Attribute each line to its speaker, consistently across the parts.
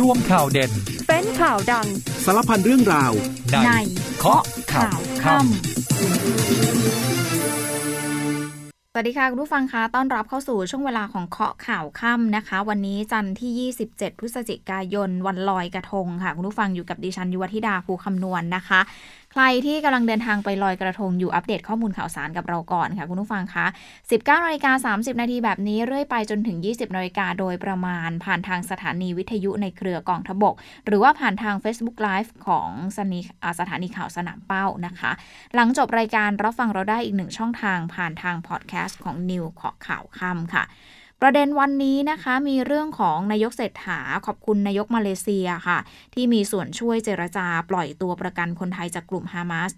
Speaker 1: รวมข่าวเด่น
Speaker 2: เป็นข่าวดัง
Speaker 3: สารพันเรื่องราว
Speaker 1: ในเคาะข่าวค่ำ
Speaker 4: สวัสดีค่ะ คุณผู้ฟังคะต้อนรับเข้าสู่ช่วงเวลาของเคาะข่าวค่ำนะคะ วันนี้จันทร์ที่ 27 พฤศจิกายน วันลอยกระทงค่ะ คุณผู้ฟังอยู่กับดิฉันยุวธิดาภูคำนวณนนะคะ ใครที่กำลังเดินทางไปลอยกระทงอยู่อัปเดตข้อมูลข่าวสารกับเราก่อนค่ะคุณผู้ฟังคะ 19นาฬิกา30 นาทีแบบนี้เรื่อยไปจนถึง 20นาฬิกาโดยประมาณ ผ่านทางสถานีวิทยุในเครือกองทบก หรือว่าผ่านทาง Facebook Live ของสนีสถานีข่าวสนามเป้านะคะ หลังจบรายการรับฟังเราได้อีกหนึ่งช่องทางผ่านทางพอดแคสต์ของนิวขอข่าวค่ำค่ะ ประเด็นวันนี้นะคะมีเรื่องของนายกเศรษฐาขอบคุณนายกมาเลเซียค่ะ ที่มีส่วนช่วยเจรจาปล่อยตัวประกันคนไทยจากกลุ่มฮามาส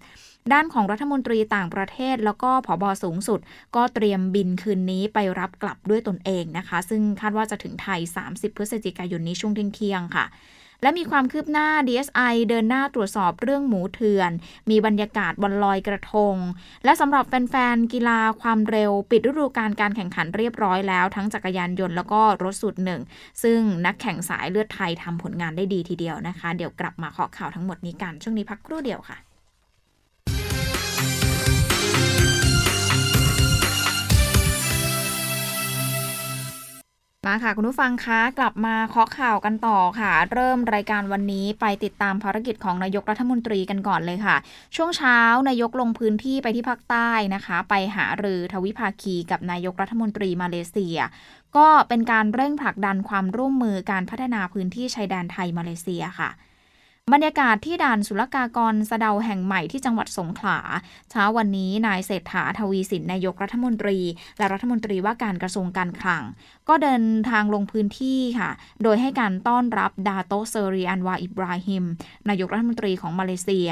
Speaker 4: ด้านของรัฐมนตรีต่างประเทศแล้วก็ผบสูงสุด ก็เตรียมบินคืนนี้ไปรับกลับด้วยตนเองนะคะ ซึ่งคาดว่าจะถึงไทย 30 พฤศจิกายนนี้ช่วงเที่ยงค่ะ และมีความคืบหน้า DSI เดินหน้าตรวจสอบเรื่องหมูเถื่อน มีบรรยากาศวันลอยกระทง และสำหรับแฟนๆ กีฬาความเร็ว ปิดฤดูกาลการแข่งขันเรียบร้อยแล้วทั้งจักรยานยนต์แล้วก็รถสุดหนึ่ง ซึ่งนักแข่งสายเลือดไทยทำผลงานได้ดีทีเดียวนะคะ เดี๋ยวกลับมาขอข่าวทั้งหมดนี้กัน ช่วงนี้พักครู่เดียวค่ะ มาค่ะคุณผู้ฟังคะกลับมาเคาะข่าวกันต่อค่ะ เริ่มรายการวันนี้ไปติดตามภารกิจของนายกรัฐมนตรีกันก่อนเลยค่ะ ช่วงเช้านายกลงพื้นที่ไปที่ภาคใต้นะคะ ไปหารือทวิภาคีกับนายกรัฐมนตรีมาเลเซีย ก็เป็นการเร่งผลักดันความร่วมมือการพัฒนาพื้นที่ชายแดนไทยมาเลเซียค่ะ บรรยากาศที่ด่านศุลกากรสะเดาแห่งใหม่ที่จังหวัดสงขลาเช้าวันนี้นายเศรษฐาทวีสินนายกรัฐมนตรี และรัฐมนตรีว่าการกระทรวงการคลัง ก็เดินทางลงพื้นที่ค่ะ โดยให้การต้อนรับดาโตเซอรีอันวาอิบราฮิมนายกรัฐมนตรีของมาเลเซีย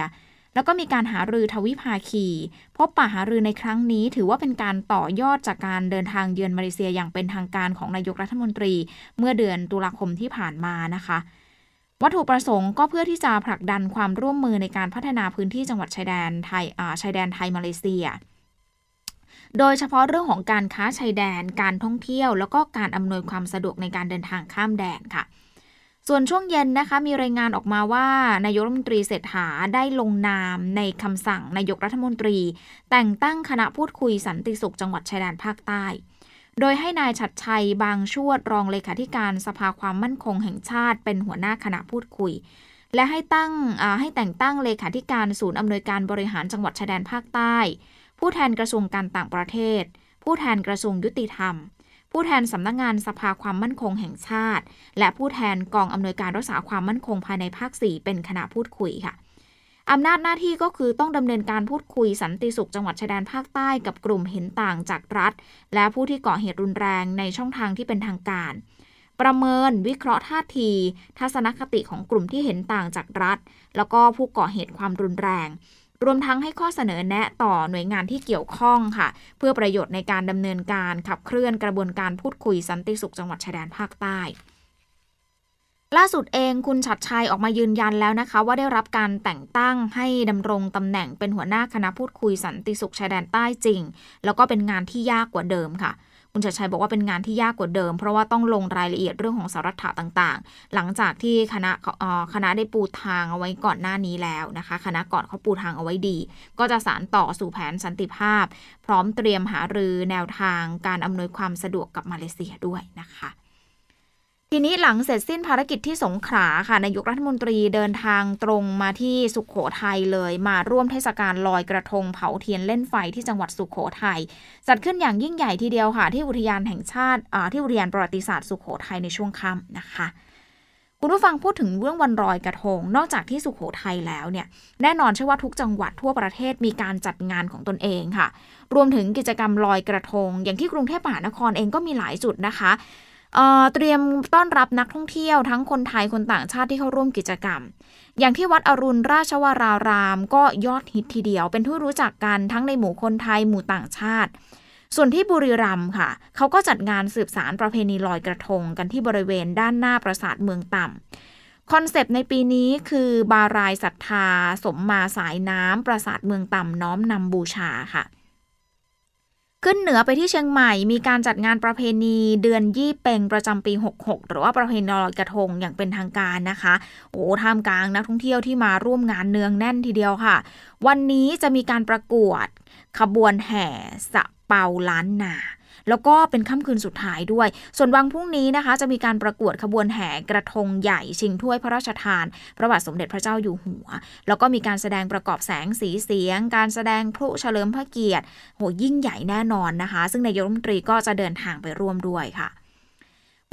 Speaker 4: แล้วก็มีการหารือทวิภาคี พบปะหารือในครั้งนี้ ถือว่าเป็นการต่อยอดจากการเดินทางเยือนมาเลเซียอย่างเป็นทางการของนายกรัฐมนตรี เมื่อเดือนตุลาคมที่ผ่านมานะคะ วัตถุประสงค์ก็เพื่อที่จะผลักดันความร่วมมือในการพัฒนาพื้นที่จังหวัดชายแดนไทยชายแดนไทยมาเลเซีย โดยเฉพาะเรื่องของการค้าชายแดน การท่องเที่ยว แล้วก็การอำนวยความสะดวกในการเดินทางข้ามแดนค่ะ ส่วนช่วงเย็นนะคะมีรายงานออกมาว่านายกรัฐมนตรีเศรษฐาได้ลงนามในคำสั่งนายกรัฐมนตรี แต่งตั้งคณะพูดคุยสันติสุขจังหวัดชายแดนภาคใต้ โดยให้นายชัดชัยบางชวดรองเลขาธิการสภาความมั่นคงแห่งชาติ เป็นหัวหน้าคณะพูดคุย และให้ตั้งให้แต่งตั้งเลขาธิการศูนย์อำนวยการบริหารจังหวัดชายแดนภาคใต้ ผู้แทนกระทรวงการต่างประเทศ ผู้แทนกระทรวงยุติธรรม ผู้แทนสำนักงานสภาความมั่นคงแห่งชาติ และผู้แทนกองอำนวยการรักษาความมั่นคงภายในภาค 4 เป็นคณะพูดคุยค่ะ อำนาจหน้าที่ก็คือต้องดำเนินการพูดคุยสันติสุขจังหวัดชายแดนภาคใต้กับกลุ่มเห็นต่างจากรัฐ และผู้ที่ก่อเหตุรุนแรงในช่องทางที่เป็นทางการ ประเมินวิเคราะห์ท่าที ทัศนคติของกลุ่มที่เห็นต่างจากรัฐ แล้วก็ผู้ก่อเหตุความรุนแรง รวมทั้งให้ข้อเสนอแนะต่อหน่วยงานที่เกี่ยวข้องค่ะ เพื่อประโยชน์ในการดำเนินการขับเคลื่อนกระบวนการพูดคุยสันติสุขจังหวัดชายแดนภาคใต้ ล่าสุดเองคุณชัดชัยออกมายืนยันแล้วนะคะ ว่าได้รับการแต่งตั้งให้ดำรงตำแหน่งเป็นหัวหน้าคณะพูดคุยสันติสุขชายแดนใต้จริง แล้วก็เป็นงานที่ยากกว่าเดิมค่ะ คุณชัดชัยบอกว่าเป็นงานที่ยากกว่าเดิม เพราะว่าต้องลงรายละเอียดเรื่องของสารัฐะต่างๆ หลังจากที่คณะคณะได้ปูทางเอาไว้ก่อนหน้านี้แล้วนะคะ คณะก่อนเขาปูทางเอาไว้ดี ก็จะสารต่อสู่แผนสันติภาพ พร้อมเตรียมหารือแนวทางการอำนวยความสะดวกกับมาเลเซียด้วยนะคะ ทีนี้หลังเสร็จสิ้นภารกิจที่สงขลาค่ะนายกรัฐมนตรีเดินทางตรงมาที่สุขโขทัยเลย มาร่วมเทศกาลลอยกระทงเผาเทียนเล่นไฟที่จังหวัดสุขโขทัยจัดขึ้นอย่างยิ่งใหญ่ทีเดียวค่ะ ที่อุทยานแห่งชาติที่อุทยานประวัติศาสตร์สุขโขทัยในช่วงค่ำนะคะคุณผู้ฟังพูดถึงเรื่องวันลอยกระทง นอกจากที่สุขโขทัยแล้วเนี่ย แน่นอนเชื่อว่าทุกจังหวัดทั่วประเทศมีการจัดงานของตนเองค่ะ รวมถึงกิจกรรมลอยกระทง อย่างที่กรุงเทพมหานครเองก็มีหลายจุดนะคะ เตรียมต้อนรับนักท่องเที่ยวทั้งคนไทยคนต่างชาติที่เข้าร่วมกิจกรรม อย่างที่วัดอรุณราชวราราม ก็ยอดฮิตทีเดียว เป็นที่รู้จักกันทั้งในหมู่คนไทยหมู่ต่างชาติ ส่วนที่บุรีรัมย์ค่ะ เขาก็จัดงานสืบสารประเพณีลอยกระทงกันที่บริเวณด้านหน้าปราสาทเมืองต่ำคอนเซปต์ในปีนี้คือบารายศรัทธา สมมาสายน้ำปราสาทเมืองต่ำน้อมนำบูชาค่ะ ขึ้นเหนือไปที่เชียงใหม่มีการจัดงานประเพณีเดือนยี่เปงประจำปี 66 หรือว่าประเพณีลอยกระทงอย่างเป็นทางการนะคะ โอ้ท่ามกลางนักท่องเที่ยวที่มาร่วมงานเนืองแน่นทีเดียวค่ะ วันนี้จะมีการประกวดขบวนแห่สะเปาล้านนา แล้วก็เป็นค่ำคืนสุดท้ายด้วย ส่วนวันพรุ่งนี้นะคะ จะมีการประกวดขบวนแห่กระทงใหญ่ชิงถ้วยพระราชทาน พระบาทสมเด็จพระเจ้าอยู่หัว แล้วก็มีการแสดงประกอบแสงสีเสียง การแสดงพลุเฉลิมพระเกียรติโหยิ่งใหญ่แน่นอนนะคะ ซึ่งนายกรัฐมนตรีก็จะเดินทางไปร่วมด้วยค่ะ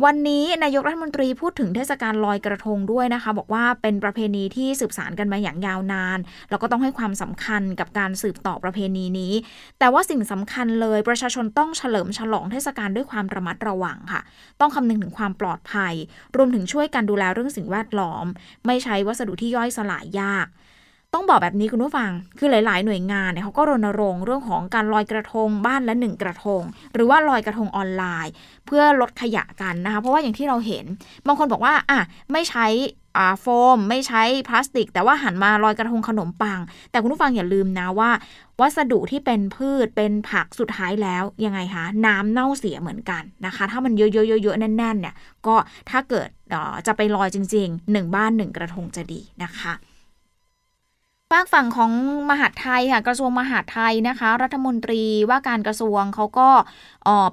Speaker 4: วันนี้นายกรัฐมนตรีพูดถึงเทศกาลลอยกระทงด้วยนะคะ บอกว่าเป็นประเพณีที่สืบสานกันมาอย่างยาวนาน แล้วก็ต้องให้ความสำคัญกับการสืบต่อประเพณีนี้ แต่ว่าสิ่งสำคัญเลยประชาชนต้องเฉลิมฉลองเทศกาลด้วยความระมัดระวังค่ะ ต้องคำนึงถึงความปลอดภัย รวมถึงช่วยกันดูแลเรื่องสิ่งแวดล้อม ไม่ใช้วัสดุที่ย่อยสลายยาก ต้องบอกแบบนี้คุณผู้ฟัง คือหลาย ๆ หน่วยงานเนี่ยเขาก็รณรงค์เรื่องของการลอยกระทงบ้านละหนึ่งกระทง หรือว่าลอยกระทงออนไลน์ เพื่อลดขยะกันนะคะ เพราะว่าอย่างที่เราเห็น บางคนบอกว่าอะไม่ใช้โฟม ไม่ใช้พลาสติก แต่ว่าหันมาลอยกระทงขนมปัง แต่คุณผู้ฟังอย่าลืมนะว่า วัสดุที่เป็นพืชเป็นผักสุดท้ายแล้วยังไงคะน้ำเน่าเสียเหมือนกันนะคะ ถ้ามันเยอะๆๆแน่นๆเนี่ยก็ถ้าเกิดจะไปลอยจริงๆหนึ่งบ้านหนึ่งกระทงจะดีนะคะ ฝากฝั่งของมหาดไทยค่ะกระทรวงมหาดไทยนะคะ รัฐมนตรีว่าการกระทรวงเขาก็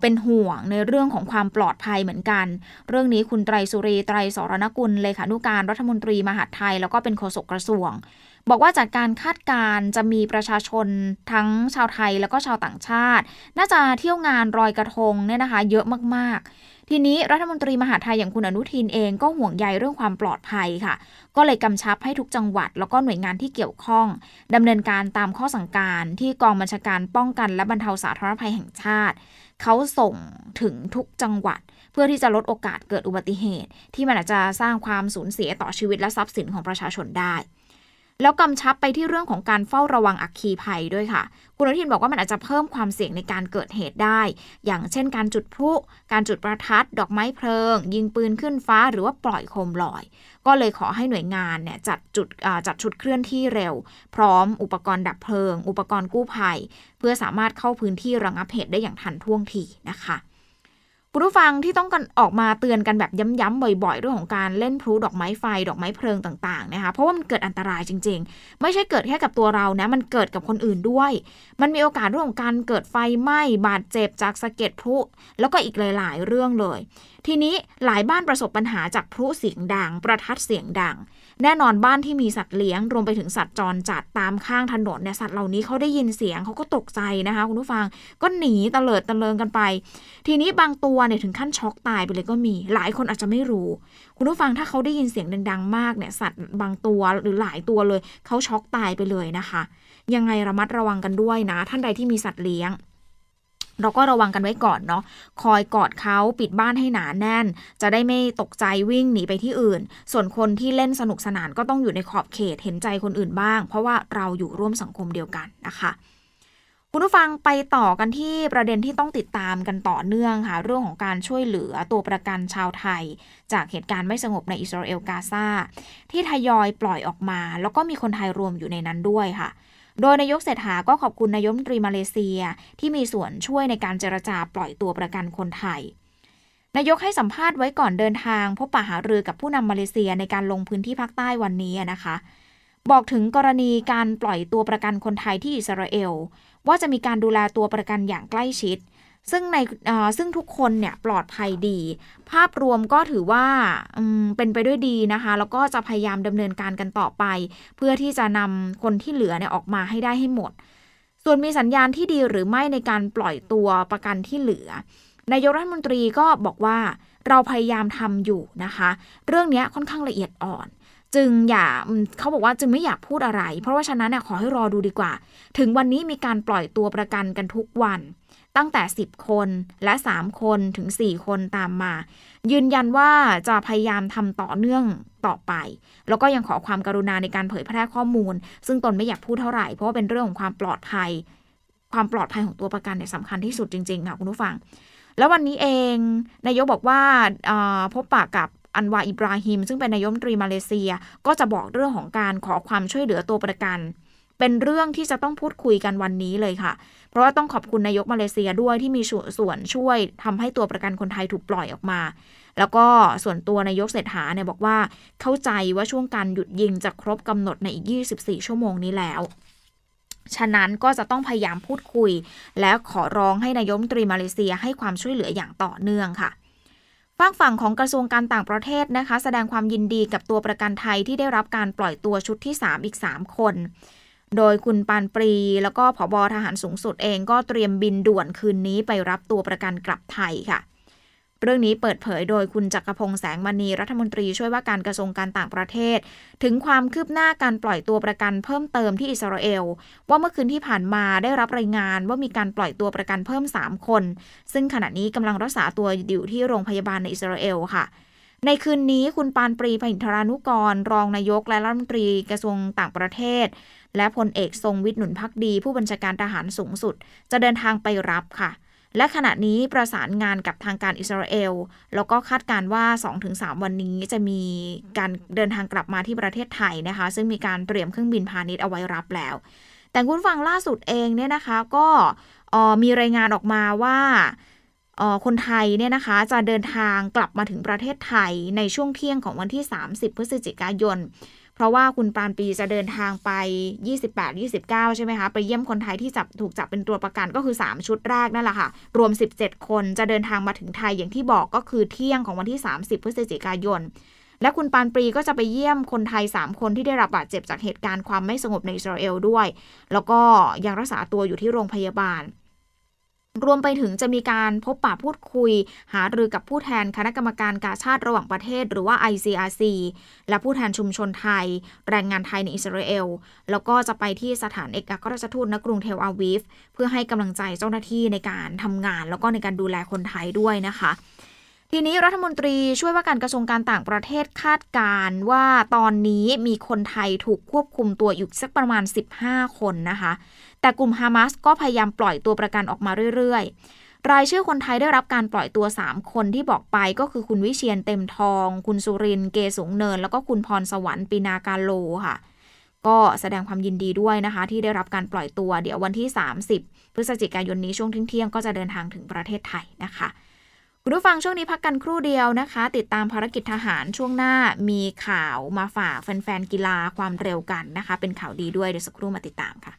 Speaker 4: เป็นห่วงในเรื่องของความปลอดภัยเหมือนกัน เรื่องนี้คุณไตรสุรีไตรสรณกุลเลขานุการรัฐมนตรีมหาดไทย แล้วก็เป็นโฆษกกระทรวง บอกว่าจากการคาดการจะมีประชาชนทั้งชาวไทยแล้วก็ชาวต่างชาติ น่าจะเที่ยวงานรอยกระทงเนี่ยนะคะ เยอะมากๆ ทีนี้รัฐมนตรีมหาไทยอย่างคุณอนุทินเองก็ห่วงใยเรื่องความปลอดภัยค่ะ ก็เลยกำชับให้ทุกจังหวัด แล้วก็หน่วยงานที่เกี่ยวข้องดำเนินการตามข้อสั่งการที่กองบัญชาการป้องกันและบรรเทาสาธารณภัยแห่งชาติ เขาส่งถึงทุกจังหวัด เพื่อที่จะลดโอกาสเกิดอุบัติเหตุ ที่มันอาจจะสร้างความสูญเสียต่อชีวิตและทรัพย์สินของประชาชนได้ แล้วกำชับไปที่เรื่องของการเฝ้าระวังอัคคีภัยด้วยค่ะ คุณอนุทินบอกว่ามันอาจจะเพิ่มความเสี่ยงในการเกิดเหตุได้ อย่างเช่นการจุดพลุการจุดประทัด ดอกไม้เพลิง ยิงปืนขึ้นฟ้าหรือว่าปล่อยโคมลอย ก็เลยขอให้หน่วยงานเนี่ยจัดจุดจัดชุดเคลื่อนที่เร็ว พร้อมอุปกรณ์ดับเพลิง อุปกรณ์กู้ภัย เพื่อสามารถเข้าพื้นที่ระงับเหตุได้อย่างทันท่วงทีนะคะ คุณผู้ฟังที่ต้องกันออกมาเตือนกันแบบย้ำๆบ่อยๆเรื่องของการเล่นพลุดอกไม้ไฟ ดอกไม้เพลิงต่างๆนะคะเพราะว่ามันเกิดอันตรายจริง ๆ ไม่ใช่เกิดแค่กับตัวเรานะมันเกิดกับคนอื่นด้วย มันมีโอกาสเรื่องของการเกิดไฟไหม้บาดเจ็บจากสะเก็ดพลุแล้วก็อีกหลายๆ เรื่องเลย ทีนี้หลายบ้านประสบปัญหาจากพลุเสียงดังประทัดเสียงดัง แน่นอนบ้านที่มีสัตว์เลี้ยง รวมไปถึงสัตว์จรจัดตามข้างถนนเนี่ยสัตว์เหล่านี้เขาได้ยินเสียงเขาก็ตกใจนะคะคุณผู้ฟังก็หนีตะเลิดตะเลิงกันไป ทีนี้บางตัวเนี่ยถึงขั้นช็อกตายไปเลยก็มี หลายคนอาจจะไม่รู้ คุณผู้ฟังถ้าเขาได้ยินเสียงดังๆมากเนี่ยสัตว์บางตัวหรือหลายตัวเลยเขาช็อกตายไปเลยนะคะ ยังไงระมัดระวังกันด้วยนะ ท่านใดที่มีสัตว์เลี้ยง เราก็ระวังกันไว้ก่อนเนาะ คอยกอดเขาปิดบ้านให้หนาแน่น จะได้ไม่ตกใจวิ่งหนีไปที่อื่น ส่วนคนที่เล่นสนุกสนานก็ต้องอยู่ในขอบเขตเห็นใจคนอื่นบ้าง เพราะว่าเราอยู่ร่วมสังคมเดียวกันนะคะคุณผู้ฟังไปต่อกันที่ประเด็นที่ต้องติดตามกันต่อเนื่องค่ะ เรื่องของการช่วยเหลือตัวประกันชาวไทย จากเหตุการณ์ไม่สงบในอิสราเอลกาซาที่ทยอยปล่อยออกมา แล้วก็มีคนไทยรวมอยู่ในนั้นด้วยค่ะ โดยนายกเศรษฐาก็ขอบคุณนายกรัฐมนตรีมาเลเซียที่มีส่วนช่วยในการเจรจาปล่อยตัวประกันคนไทย นายกให้สัมภาษณ์ไว้ก่อนเดินทาง พบปะหารือกับผู้นำมาเลเซียในการลงพื้นที่ภาคใต้วันนี้นะคะ บอกถึงกรณีการปล่อยตัวประกันคนไทยที่อิสราเอล ว่าจะมีการดูแลตัวประกันอย่างใกล้ชิด ซึ่งในซึ่งทุกคนเนี่ยปลอดภัยดี ภาพรวมก็ถือว่าเป็นไปด้วยดีนะคะ แล้วก็จะพยายามดำเนินการกันต่อไป เพื่อที่จะนำคนที่เหลือเนี่ยออกมาให้ได้ให้หมด ส่วนมีสัญญาณที่ดีหรือไม่ในการปล่อยตัวประกันที่เหลือนายกรัฐมนตรีก็บอกว่าเราพยายามทำอยู่นะคะ เรื่องนี้ค่อนข้างละเอียดอ่อน จึงอย่าเขาบอกว่าจึงไม่อยากพูดอะไร เพราะว่าฉะนั้นเนี่ยขอให้รอดูดีกว่า ถึงวันนี้มีการปล่อยตัวประกันกันทุกวัน ตั้งแต่ 10 คนและ 3 คนถึง 4 คนตามมา ยืนยันว่าจะพยายามทำต่อเนื่องต่อไป แล้วก็ยังขอความกรุณาในการเผยแพร่ข้อมูล ซึ่งตนไม่อยากพูดเท่าไหร่เพราะว่าเป็นเรื่องของความปลอดภัย ความปลอดภัยของตัวประกันเนี่ยสำคัญที่สุดจริงๆค่ะคุณผู้ฟังแล้ววันนี้เองนายกบอกว่าพบปะกับ อันวาอิบราฮิม ซึ่งเป็นนายกรัฐมตรีมาเลเซีย ก็จะบอกเรื่องของการขอความช่วยเหลือตัวประกัน เป็นเรื่องที่จะต้องพูดคุยกันวันนี้เลยค่ะ เพราะว่าต้องขอบคุณนายกมาเลเซียด้วยที่มีส่วนช่วยทำให้ตัวประกันคนไทยถูกปล่อยออกมา แล้วก็ส่วนตัวนายกเศรษฐาเนี่ยบอกว่าเข้าใจว่าช่วงการหยุดยิงจะครบกำหนดในอีก 24 ชั่วโมงนี้แล้วฉะนั้นก็จะต้องพยายามพูดคุย แล้วขอร้องให้นายกรัฐมตรีมาเลเซียให้ความช่วยเหลืออย่างต่อเนื่องค่ะ ฝากฝั่งของกระทรวงการต่างประเทศนะคะ แสดงความยินดีกับตัวประกันไทยที่ได้รับการปล่อยตัวชุดที่ 3 อีก 3 คน โดยคุณปานปรี แล้วก็ผบทหารสูงสุดเองก็เตรียมบินด่วนคืนนี้ไปรับตัวประกันกลับไทยค่ะ เรื่องนี้เปิดเผยโดยคุณจักรพงษ์แสงมณีรัฐมนตรีช่วยว่าการกระทรวงการต่างประเทศ ถึงความคืบหน้าการปล่อยตัวประกันเพิ่มเติมที่อิสราเอล ว่าเมื่อคืนที่ผ่านมาได้รับรายงานว่ามีการปล่อยตัวประกันเพิ่ม 3 คน ซึ่งขณะนี้กำลังรักษาตัวอยู่ที่โรงพยาบาลในอิสราเอลค่ะในคืนนี้คุณปานปรีพินทรานุกร รองนายกและรัฐมนตรีกระทรวงต่างประเทศ และพลเอกทรงวิทย์หนุนพักดี ผู้บัญชาการทหารสูงสุด จะเดินทางไปรับค่ะ และขณะนี้ประสานงานกับทางการอิสราเอล แล้วก็คาดการว่า 2-3 วันนี้จะมีการเดินทางกลับมาที่ประเทศไทยนะคะ ซึ่งมีการเตรียมเครื่องบินพาณิชย์เอาไว้รับแล้ว แต่คุณฟังล่าสุดเองเนี่ยนะคะก็มีรายงานออกมาว่าคนไทยเนี่ยนะคะจะเดินทางกลับมาถึงประเทศไทยในช่วงเที่ยงของวันที่ 30 พฤศจิกายน เพราะว่าคุณปานปีจะเดินทางไป 28 29 ใช่ไหมคะไปเยี่ยมคนไทยที่จับถูกจับเป็นตัวประกันก็คือ 3 ชุดแรกนั่นแหละค่ะ รวม 17 คนจะเดินทางมาถึงไทยอย่างที่บอกก็คือเที่ยงของวันที่ 30 พฤศจิกายนและคุณปานปรีก็จะไปเยี่ยมคนไทย 3 คนที่ได้รับบาดเจ็บจากเหตุการณ์ความไม่สงบในอิสราเอลด้วย แล้วก็ยังรักษาตัวอยู่ที่โรงพยาบาล รวมไปถึงจะมีการพบปะพูดคุย หารือกับผู้แทนคณะกรรมการกาชาติระหว่างประเทศหรือว่า ICRC และผู้แทนชุมชนไทย แรงงานไทยในอิสราเอล แล้วก็จะไปที่สถานเอกอัครราชทูตณกรุงเทลอาวีฟ เพื่อให้กำลังใจเจ้าหน้าที่ในการทำงาน แล้วก็ในการดูแลคนไทยด้วยนะคะทีนี้รัฐมนตรีช่วยว่าการกระทรวงการต่างประเทศคาดการว่าตอนนี้มีคนไทยถูกควบคุมตัวอยู่สักประมาณ 15 คนนะคะ แต่กลุ่มฮามาสก็พยายามปล่อยตัวประกันออกมาเรื่อยๆ รายชื่อคนไทยได้รับการปล่อยตัว 3 คนที่บอกไปก็คือคุณวิเชียนเต็มทอง คุณสุรินเกสูงเนิน แล้วก็คุณพรสวรรค์ปีนากาโลค่ะ ก็แสดงความยินดีด้วยนะคะ ที่ได้รับการปล่อยตัว เดี๋ยววันที่ 30 พฤศจิกายนนี้ช่วงเที่ยงก็จะเดินทางถึงประเทศไทยนะคะคุณผู้ฟังช่วงนี้พักกันครู่เดียวนะคะ ติดตามภารกิจทหารช่วงหน้ามีข่าวมาฝากแฟนๆกีฬาความเร็วกันนะคะ เป็นข่าวดีด้วยเดี๋ยวสักครู่มาติดตามค่ะ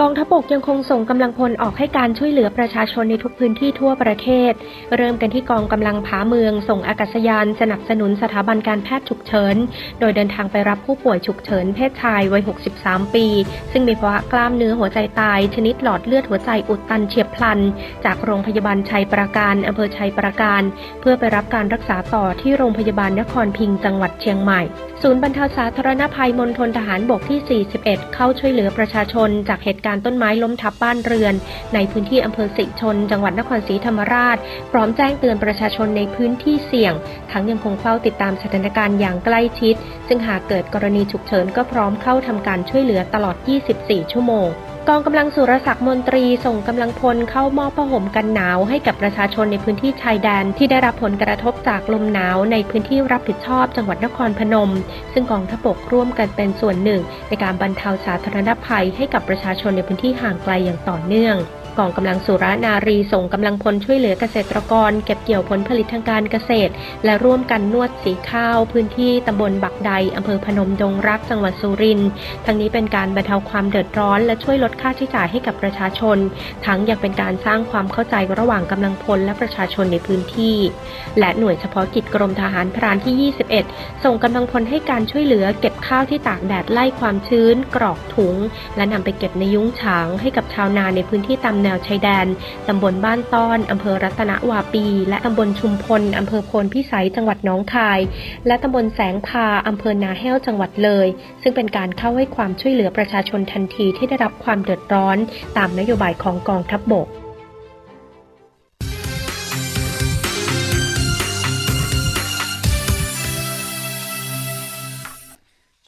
Speaker 2: กองทัพบกยังคงส่งกำลังพลออกให้การช่วยเหลือประชาชนในทุกพื้นที่ทั่วประเทศ เริ่มกันที่กองกำลังผาเมือง ส่งอากาศยานสนับสนุนสถาบันการแพทย์ฉุกเฉิน โดยเดินทางไปรับผู้ป่วยฉุกเฉินเพศชายวัย 63 ปี ซึ่งมีภาวะกล้ามเนื้อหัวใจตาย ชนิดหลอดเลือดหัวใจอุดตันเฉียบพลัน จากโรงพยาบาลชัยประการอำเภอชัยประการ เพื่อไปรับการรักษาต่อที่โรงพยาบาลนครพิงจังหวัดเชียงใหม่ ศูนย์บรรเทาสาธารณภัยมณฑลทหารบกที่ 41 เข้าช่วยเหลือประชาชนจากเหตุการณ์ต้นไม้ล้มทับบ้านเรือน ในพื้นที่อำเภอสิชน จังหวัดนครศรีธรรมราช พร้อมแจ้งเตือนประชาชนในพื้นที่เสี่ยง ทั้งยังคงเฝ้าติดตามสถานการณ์อย่างใกล้ชิด ซึ่งหากเกิดกรณีฉุกเฉินก็พร้อมเข้าทำการช่วยเหลือตลอด 24 ชั่วโมง กองกำลังสุรศักดิ์มนตรีส่งกำลังพลเข้ามอบผ้าห่มกันหนาวให้กับประชาชนในพื้นที่ชายแดนที่ได้รับผลกระทบจากลมหนาวในพื้นที่รับผิดชอบจังหวัดนครพนม ซึ่งกองทัพบกร่วมกันเป็นส่วนหนึ่ง ในการบรรเทาสาธารณภัยให้กับประชาชนในพื้นที่ห่างไกลอย่างต่อเนื่อง กองกำลังสุรานารีส่งกำลังพลช่วยเหลือเกษตรกร เก็บเกี่ยวผลผลิตทางการเกษตร และร่วมกันนวดสีข้าว พื้นที่ตำบลบักใดอำเภอพนมดงรักจังหวัดสุรินทร์ทั้งนี้เป็นการบรรเทาความเดือดร้อน และช่วยลดค่าใช้จ่ายให้กับประชาชน ทั้งยังเป็นการสร้างความเข้าใจระหว่างกำลังพลและประชาชนในพื้นที่ และหน่วยเฉพาะกิจกรมทหารพรานที่ 21 ส่งกำลังพลให้การช่วยเหลือ เก็บข้าวที่ตากแดดไล่ความชื้น กรอกถุง และนำไปเก็บในยุ้งฉางให้กับชาวนาในพื้นที่ตามแนวชายแดน ตำบลบ้านต้อน อำเภอรัตนวาปี และตำบลชุมพล อำเภอพลพิสัย จังหวัดน้องคาย และตำบลแสงพา อำเภอนาแห้ว จังหวัดเลย ซึ่งเป็นการเข้าให้ความช่วยเหลือประชาชนทันทีที่ได้รับความเดือดร้อน ตามนโยบายของกองทัพบบก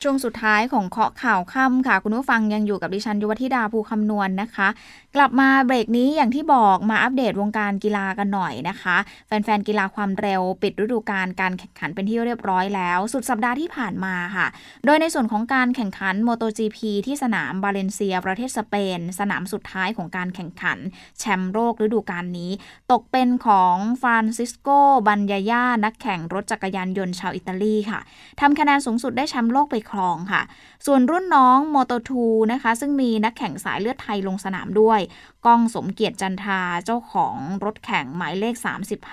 Speaker 4: ช่วงสุดท้ายของเคาะข่าวค่ำค่ะ คุณผู้ฟังยังอยู่กับดิฉันยุวธิดาภูคำนวณนนะคะ กลับมาเบรกนี้อย่างที่บอกมาอัปเดตวงการกีฬากันหน่อยนะคะ แฟนๆกีฬาความเร็ว ปิดฤดูกาลการแข่งขันเป็นที่เรียบร้อยแล้ว สุดสัปดาห์ที่ผ่านมาค่ะ โดยในส่วนของการแข่งขัน MotoGP ที่สนามบาเลนเซีย ประเทศสเปน สนามสุดท้ายของการแข่งขัน แชมป์โลกฤดูกาลนี้ ตกเป็นของฟรานเชสโกบันยาย่านักแข่งรถจักรยานยนต์ชาวอิตาลีค่ะทำคะแนนสูงสุดได้แชมป์โลกไปครองค่ะ ส่วนรุ่นน้อง Moto2นะคะ ซึ่งมีนักแข่งสายเลือดไทยลงสนามด้วย ก้องสมเกียรติจันทราเจ้าของรถแข่งหมายเลข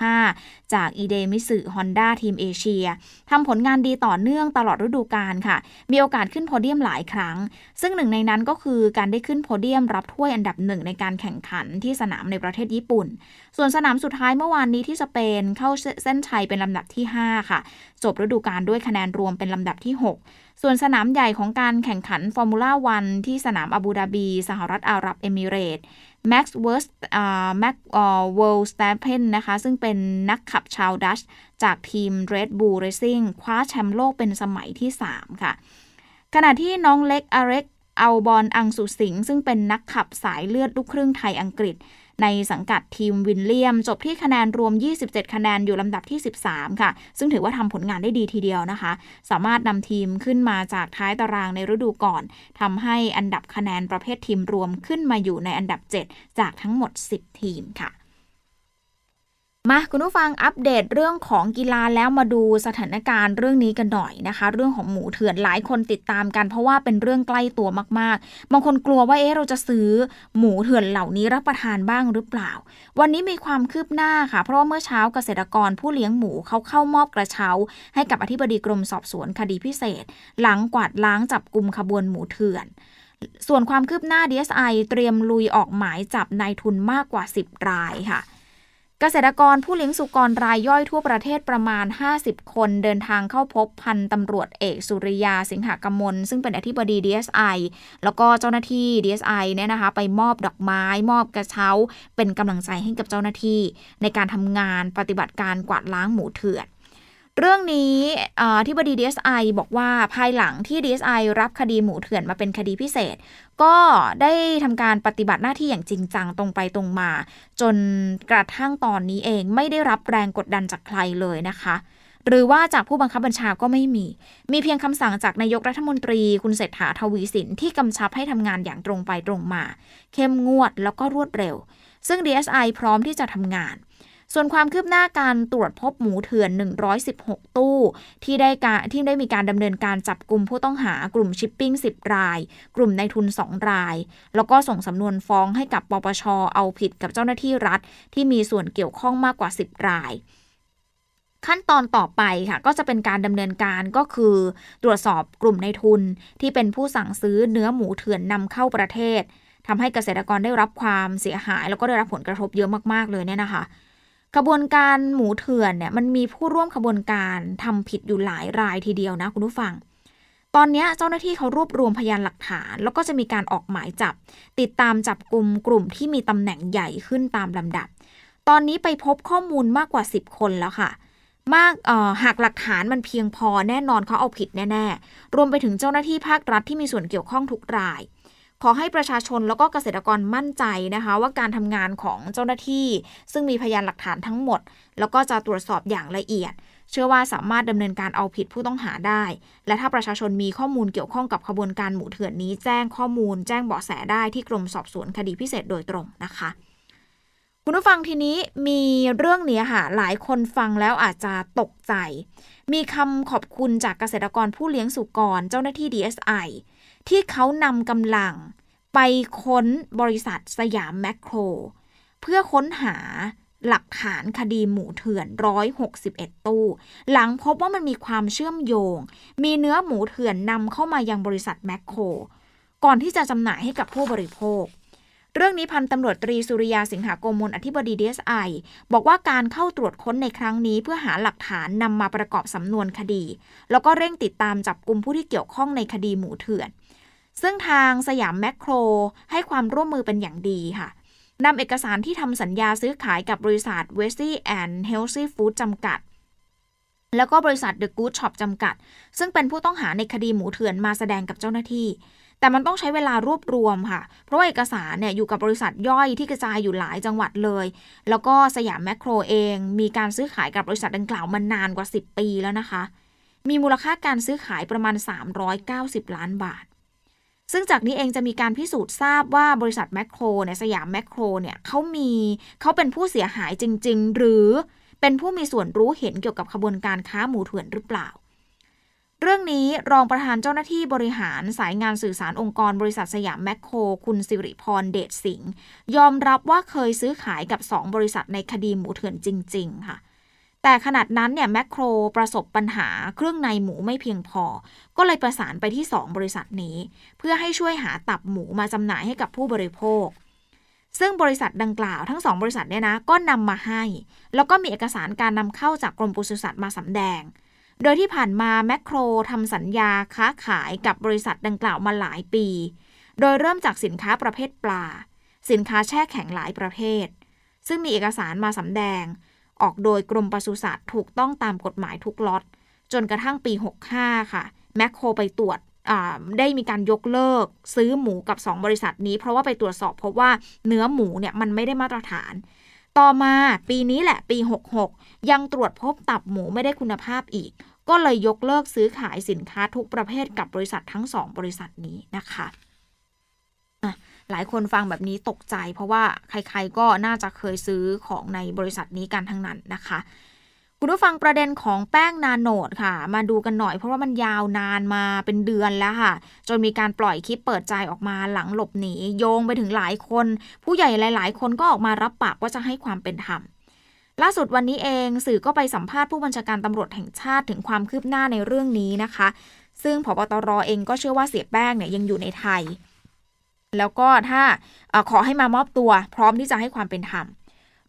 Speaker 4: 35 จาก Idemitsu Honda Team Asia ทำผลงานดีต่อเนื่องตลอดฤดูกาลค่ะ มีโอกาสขึ้นโพเดียมหลายครั้ง ซึ่งหนึ่งในนั้นก็คือการได้ขึ้นโพเดียมรับถ้วยอันดับหนึ่งในการแข่งขันที่สนามในประเทศญี่ปุ่น ส่วนสนามสุดท้ายเมื่อวานนี้ที่สเปนเข้าเส้นชัยเป็นลำดับที่ 5 ค่ะ จบฤดูกาลด้วยคะแนนรวมเป็นลำดับที่ 6 ส่วนสนามใหญ่ของการแข่งขันฟอร์มูล่าวันที่สนามอาบูดาบี สหรัฐอาหรับเอมิเรตแม็กซ์เวิร์สแม็กซ์ เวอร์สแตปเพนนะคะ ซึ่งเป็นนักขับชาวดัชจากทีม Red Bull Racing คว้าแชมป์โลกเป็นสมัยที่ 3 ค่ะ ขณะที่น้องเล็กอเล็กซ์ อัลบอน อังศุสิงห์ซึ่งเป็นนักขับสายเลือดลูกครึ่งไทยอังกฤษ ในสังกัดทีมวินเลียม จบที่คะแนนรวม 27 คะแนนอยู่ลำดับที่ 13 ค่ะ ซึ่งถือว่าทำผลงานได้ดีทีเดียวนะคะ สามารถนำทีมขึ้นมาจากท้ายตารางในฤดูก่อนทำให้อันดับคะแนนประเภททีมรวมขึ้นมาอยู่ในอันดับ 7 จากทั้งหมด 10 ทีมค่ะ มาคุณผู้ฟังอัปเดตเรื่องของกีฬาแล้วมาดูสถานการณ์เรื่องนี้กันหน่อยนะคะ เรื่องของหมูเถื่อนหลายคนติดตามกันเพราะว่าเป็นเรื่องใกล้ตัวมากๆ บางคนกลัวว่าเอ๊ะเราจะซื้อหมูเถื่อนเหล่านี้รับประทานบ้างหรือเปล่า วันนี้มีความคืบหน้าค่ะ เพราะว่าเมื่อเช้าเกษตรกรผู้เลี้ยงหมูเขาเข้ามอบกระเช้า ให้กับอธิบดีกรมสอบสวนคดีพิเศษ หลังกวาดล้างจับกลุ่มขบวนหมูเถื่อนส่วนความคืบหน้า DSI เตรียมลุยออกหมายจับนายทุนมากกว่า 10 รายค่ะ เกษตรกรผู้เลี้ยงสุกรรายย่อยทั่วประเทศประมาณ 50 คนเดินทางเข้าพบพันตำรวจเอกสุริยาสิงหกมลซึ่งเป็นอธิบดี DSI แล้วก็เจ้าหน้าที่ DSI เนี่ยนะคะ ไปมอบดอกไม้ มอบกระเช้า เป็นกำลังใจให้กับเจ้าหน้าที่ ในการทำงานปฏิบัติการกวาดล้างหมูเถื่อนเรื่องนี้ที่บดี DSI บอกว่าภายหลังที่ DSI รับคดีหมูเถื่อนมาเป็นคดีพิเศษ ก็ได้ทำการปฏิบัติหน้าที่อย่างจริงจังตรงไปตรงมา จนกระทั่งตอนนี้เองไม่ได้รับแรงกดดันจากใครเลยนะคะ หรือว่าจากผู้บังคับบัญชาก็ไม่มี มีเพียงคำสั่งจากนายกรัฐมนตรี คุณเศรษฐาทวีสินที่กำชับให้ทำงานอย่างตรงไปตรงมา เข้มงวดแล้วก็รวดเร็ว ซึ่ง DSI พร้อมที่จะทำงาน ส่วนความคืบหน้าการตรวจพบหมูเถื่อน 116 ตู้ ที่ได้การที่ได้มีการดำเนินการจับกลุ่มผู้ต้องหากลุ่มชิปปิ้ง 10 ราย กลุ่มนายทุน 2 ราย แล้วก็ส่งสำนวนฟ้องให้กับปปชเอาผิดกับเจ้าหน้าที่รัฐ ที่มีส่วนเกี่ยวข้องมากกว่า 10 รายขั้นตอนต่อไปค่ะ ก็จะเป็นการดำเนินการก็คือ ตรวจสอบกลุ่มนายทุนที่เป็นผู้สั่งซื้อเนื้อหมูเถื่อนนำเข้าประเทศทำให้เกษตรกรได้รับความเสียหาย แล้วก็ได้รับผลกระทบเยอะมากๆเลยเนี่ยนะคะ ขบวนการหมูเถื่อนเนี่ยมันมีผู้ร่วมขบวนการทำผิดอยู่หลายรายทีเดียวนะคุณผู้ฟัง ตอนนี้เจ้าหน้าที่เขารวบรวมพยานหลักฐาน แล้วก็จะมีการออกหมายจับ ติดตามจับกลุ่มกลุ่มที่มีตำแหน่งใหญ่ขึ้นตามลำดับ ตอนนี้ไปพบข้อมูลมากกว่า 10 คนแล้วค่ะมากหากหลักฐานมันเพียงพอแน่นอนเขาเอาผิดแน่ ๆ รวมไปถึงเจ้าหน้าที่ภาครัฐที่มีส่วนเกี่ยวข้องทุกราย ขอให้ประชาชนแล้วก็เกษตรกรมั่นใจนะคะ ว่าการทำงานของเจ้าหน้าที่ ซึ่งมีพยานหลักฐานทั้งหมด แล้วก็จะตรวจสอบอย่างละเอียด เชื่อว่าสามารถดำเนินการเอาผิดผู้ต้องหาได้ และถ้าประชาชนมีข้อมูลเกี่ยวข้องกับขบวนการหมูเถื่อนนี้ แจ้งข้อมูล แจ้งเบาะแสได้ที่กรมสอบสวนคดีพิเศษโดยตรงนะคะคุณผู้ฟังทีนี้มีเรื่องนี้ค่ะ หลายคนฟังแล้วอาจจะตกใจ มีคำขอบคุณจากเกษตรกรผู้เลี้ยงสุกร เจ้าหน้าที่ DSI ที่เขานำกำลังไปค้นบริษัทสยามแมคโคร เพื่อค้นหาหลักฐานคดีหมูเถื่อน 161 ตู้ หลังพบว่ามันมีความเชื่อมโยง มีเนื้อหมูเถื่อนนำเข้ามายังบริษัทแมคโคร ก่อนที่จะจำหน่ายให้กับผู้บริโภค เรื่องนี้พันตำรวจตรีสุริยาสิงหาโกมลอธิบดีดีเอสไอบอกว่าการเข้าตรวจค้นในครั้งนี้เพื่อหาหลักฐานนำมาประกอบสำนวนคดี แล้วก็เร่งติดตามจับกลุ่มผู้ที่เกี่ยวข้องในคดีหมูเถื่อน ซึ่งทางสยามแมคโครให้ความร่วมมือเป็นอย่างดีค่ะนำเอกสารที่ทำสัญญาซื้อขายกับบริษัท w e s t y and Healthy Food จำกัด แล้วก็บริษัท The Good Shop จำกัด ซึ่งเป็นผู้ต้องหาในคดีหมูเถื่อนมาแสดงกับเจ้าหน้าที่ แต่มันต้องใช้เวลารวบรวมค่ะ เพราะเอกสารเนี่ยอยู่กับบริษัทย่อยที่กระจายอยู่หลายจังหวัดเลย แล้วก็สยามแมคโครเอง มีการซื้อขายกับบริษัทดังกล่าวมานานกว่า 10 ปีแล้วนะคะ มีมูลค่าการซื้อขายประมาณ 390 ล้านบาท ซึ่งจากนี้เองจะมีการพิสูจน์ทราบว่าบริษัทแมคโครเนี่ยสยามแมคโครเนี่ยเขามีเขาเป็นผู้เสียหายจริง ๆ หรือเป็นผู้มีส่วนรู้เห็นเกี่ยวกับขบวนการค้าหมูเถื่อนหรือเปล่า เรื่องนี้รองประธานเจ้าหน้าที่บริหารสายงานสื่อสารองค์กรบริษัทสยามแมคโคร คุณสิริพรเดชสิงห์ยอมรับว่าเคยซื้อขายกับ 2 บริษัทในคดีหมูเถื่อนจริง ๆ ค่ะ แต่ขนาดนั้นเนี่ยแมคโครประสบปัญหาเครื่องในหมูไม่เพียงพอ ก็เลยประสานไปที่ 2 บริษัทนี้ เพื่อให้ช่วยหาตับหมูมาจำหน่ายให้กับผู้บริโภค ซึ่งบริษัทดังกล่าวทั้งสองบริษัทเนี่ยนะก็นำมาให้ แล้วก็มีเอกสารการนำเข้าจากกรมปศุสัตว์มาสำแดง โดยที่ผ่านมาแมคโครทำสัญญาค้าขายกับบริษัทดังกล่าวมาหลายปี โดยเริ่มจากสินค้าประเภทปลา สินค้าแช่แข็งหลายประเภท ซึ่งมีเอกสารมาสำแดง ออกโดยกรมปศุสัตว์ถูกต้องตามกฎหมายทุกล็อตจนกระทั่งปี 65 ค่ะ แมคโครไปตรวจได้มีการยกเลิกซื้อหมูกับ 2 บริษัทนี้ เพราะว่าไปตรวจสอบพบว่าเนื้อหมูเนี่ยมันไม่ได้มาตรฐาน ต่อมาปีนี้แหละปี 66 ยังตรวจพบตับหมูไม่ได้คุณภาพอีก ก็เลยยกเลิกซื้อขายสินค้าทุกประเภทกับบริษัททั้ง 2 บริษัทนี้นะคะ หลายคนฟังแบบนี้ตกใจ เพราะว่าใครๆก็น่าจะเคยซื้อของในบริษัทนี้กันทั้งนั้นนะคะ คุณผู้ฟังประเด็นของแป้งนาโนดค่ะ มาดูกันหน่อยเพราะว่ามันยาวนานมาเป็นเดือนแล้วค่ะ จนมีการปล่อยคลิปเปิดใจออกมาหลังหลบหนีโยงไปถึงหลายคน ผู้ใหญ่หลาย ๆ คนก็ออกมารับปากว่าจะให้ความเป็นธรรมล่าสุดวันนี้เองสื่อก็ไปสัมภาษณ์ผู้บัญชาการตำรวจแห่งชาติถึงความคืบหน้าในเรื่องนี้นะคะ ซึ่งพบตรเองก็เชื่อว่าเสียแป้งเนี่ยยังอยู่ในไทย แล้วก็ถ้าอขอให้มามอบตัว พร้อมที่จะให้ความเป็นธรรม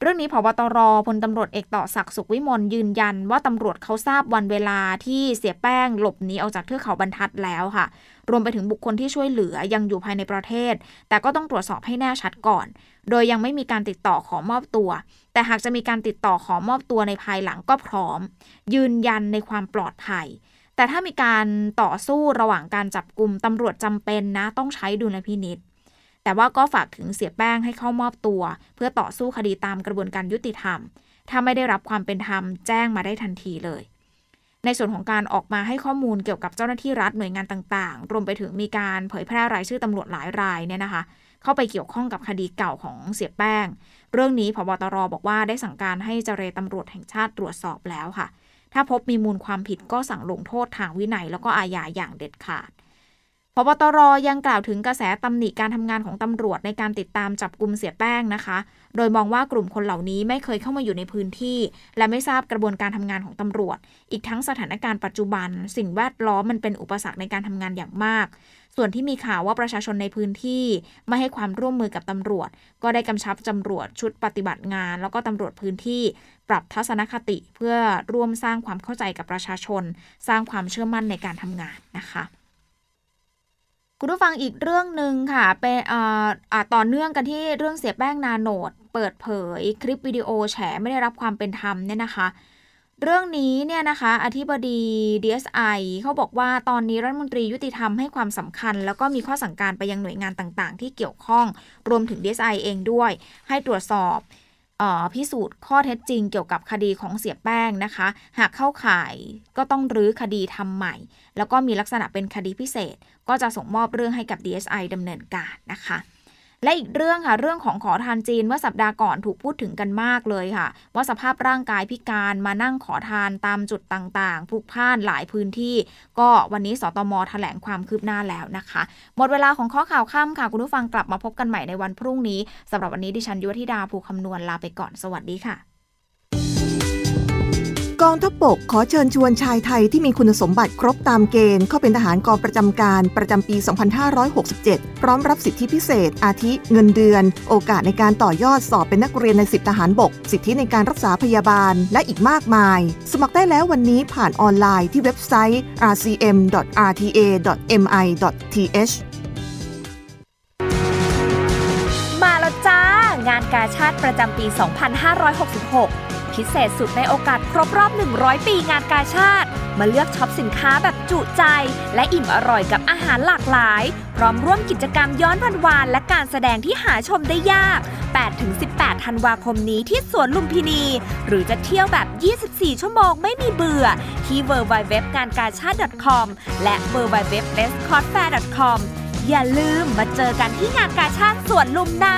Speaker 4: เรื่องนี้พบตรพลตำรวจเอกต่อศักดิ์สุขวิมลยืนยันว่าตำรวจเขาทราบวันเวลาที่เสียแป้งหลบหนีออกจากเทือกเขาบรรทัดแล้วค่ะ รวมไปถึงบุคคลที่ช่วยเหลือยังอยู่ภายในประเทศ แต่ก็ต้องตรวจสอบให้แน่ชัดก่อน โดยยังไม่มีการติดต่อขอมอบตัว แต่หากจะมีการติดต่อขอมอบตัวในภายหลังก็พร้อม ยืนยันในความปลอดภัย แต่ถ้ามีการต่อสู้ระหว่างการจับกลุ่มตำรวจจำเป็นนะต้องใช้ดุลพินิษ แต่ว่าก็ฝากถึงเสียแป้งให้เข้ามอบตัว เพื่อต่อสู้คดีตามกระบวนการยุติธรรม ถ้าไม่ได้รับความเป็นธรรมแจ้งมาได้ทันทีเลย ในส่วนของการออกมาให้ข้อมูลเกี่ยวกับเจ้าหน้าที่รัฐหน่วยงานต่างๆ รวมไปถึงมีการเผยแพร่รายชื่อตำรวจหลายรายเนี่ยนะคะ เข้าไปเกี่ยวข้องกับคดีเก่าของเสียแป้ง เรื่องนี้พบตรบอกว่าได้สั่งการให้เจรตำรวจแห่งชาติตรวจสอบแล้วค่ะ ถ้าพบมีมูลความผิดก็สั่งลงโทษทางวินัยแล้วก็อาญาอย่างเด็ดขาด พบตรยังกล่าวถึงกระแสตำหนิการทำงานของตำรวจในการติดตามจับกลุ่มเสียแป้งนะคะ โดยมองว่ากลุ่มคนเหล่านี้ไม่เคยเข้ามาอยู่ในพื้นที่ และไม่ทราบกระบวนการทำงานของตำรวจ อีกทั้งสถานการณ์ปัจจุบัน สิ่งแวดล้อมมันเป็นอุปสรรคในการทำงานอย่างมาก ส่วนที่มีข่าวว่าประชาชนในพื้นที่ ไม่ให้ความร่วมมือกับตำรวจ ก็ได้กำชับตำรวจชุดปฏิบัติงาน แล้วก็ตำรวจพื้นที่ ปรับทัศนคติเพื่อร่วมสร้างความเข้าใจกับประชาชน สร้างความเชื่อมั่นในการทำงานนะคะ คุณผู้ฟังอีกเรื่องหนึ่งค่ะเป็นต่อเนื่องกันที่เรื่องเสียแป้งนาโนดเปิดเผยคลิปวิดีโอแฉไม่ได้รับความเป็นธรรมเนี่ยนะคะ เรื่องนี้เนี่ยนะคะอธิบดี DSI เขาบอกว่าตอนนี้รัฐมนตรียุติธรรมให้ความสำคัญ แล้วก็มีข้อสั่งการไปยังหน่วยงานต่างๆ ที่เกี่ยวข้องรวมถึง DSI เองด้วย ให้ตรวจสอบพิสูจน์ข้อเท็จจริงเกี่ยวกับคดีของเสียแป้งนะคะ หากเข้าข่ายก็ต้องรื้อคดีทำใหม่ แล้วก็มีลักษณะเป็นคดีพิเศษ ก็จะส่งมอบเรื่องให้กับ DSI ดำเนินการนะคะและอีกเรื่องค่ะเรื่องของขอทานจีนเมื่อสัปดาห์ก่อนถูกพูดถึงกันมากเลยค่ะ ว่าสภาพร่างกายพิการมานั่งขอทานตามจุดต่างๆพลุกพ่านหลายพื้นที่ ก็วันนี้สตมแถลงความคืบหน้าแล้วนะคะ หมดเวลาของข้อข่าวค่ำค่ะ คุณผู้ฟังกลับมาพบกันใหม่ในวันพรุ่งนี้สำหรับวันนี้ดิฉันยุวธิดาภูคำนวณลาไปก่อนสวัสดีค่ะ
Speaker 3: องทัพบกขอเชิญชวนชายไทยที่มีคุณสมบัติครบตามเกณฑ์ เข้าเป็นทหารกองประจำการประจำปี 2567 พร้อมรับสิทธิพิเศษ อาทิเงินเดือน โอกาสในการต่อยอดสอบเป็นนักเรียนในสิบทหารบก สิทธิในการรักษาพยาบาล และอีกมากมาย สมัครได้แล้ววันนี้ผ่านออนไลน์ที่เว็บไซต์ rcm.rta.mi.th
Speaker 5: มาแล้วจ้างานกาชาติประจำปี 2566 พิเศษสุดในโอกาสครบรอบ 100 ปีงานกาชาติ มาเลือกช็อปสินค้าแบบจุใจ และอิ่มอร่อยกับอาหารหลากหลาย พร้อมร่วมกิจกรรมย้อนวันวานและการแสดงที่หาชมได้ยาก 8-18 ธันวาคมนี้ที่สวนลุมพินี หรือจะเที่ยวแบบ 24 ชั่วโมงไม่มีเบื่อ ที่ www งานกาชาติ .com และ www b e s t c o t f a i r com อย่าลืมมาเจอกันที่งานกาชาติสวนลุมนะ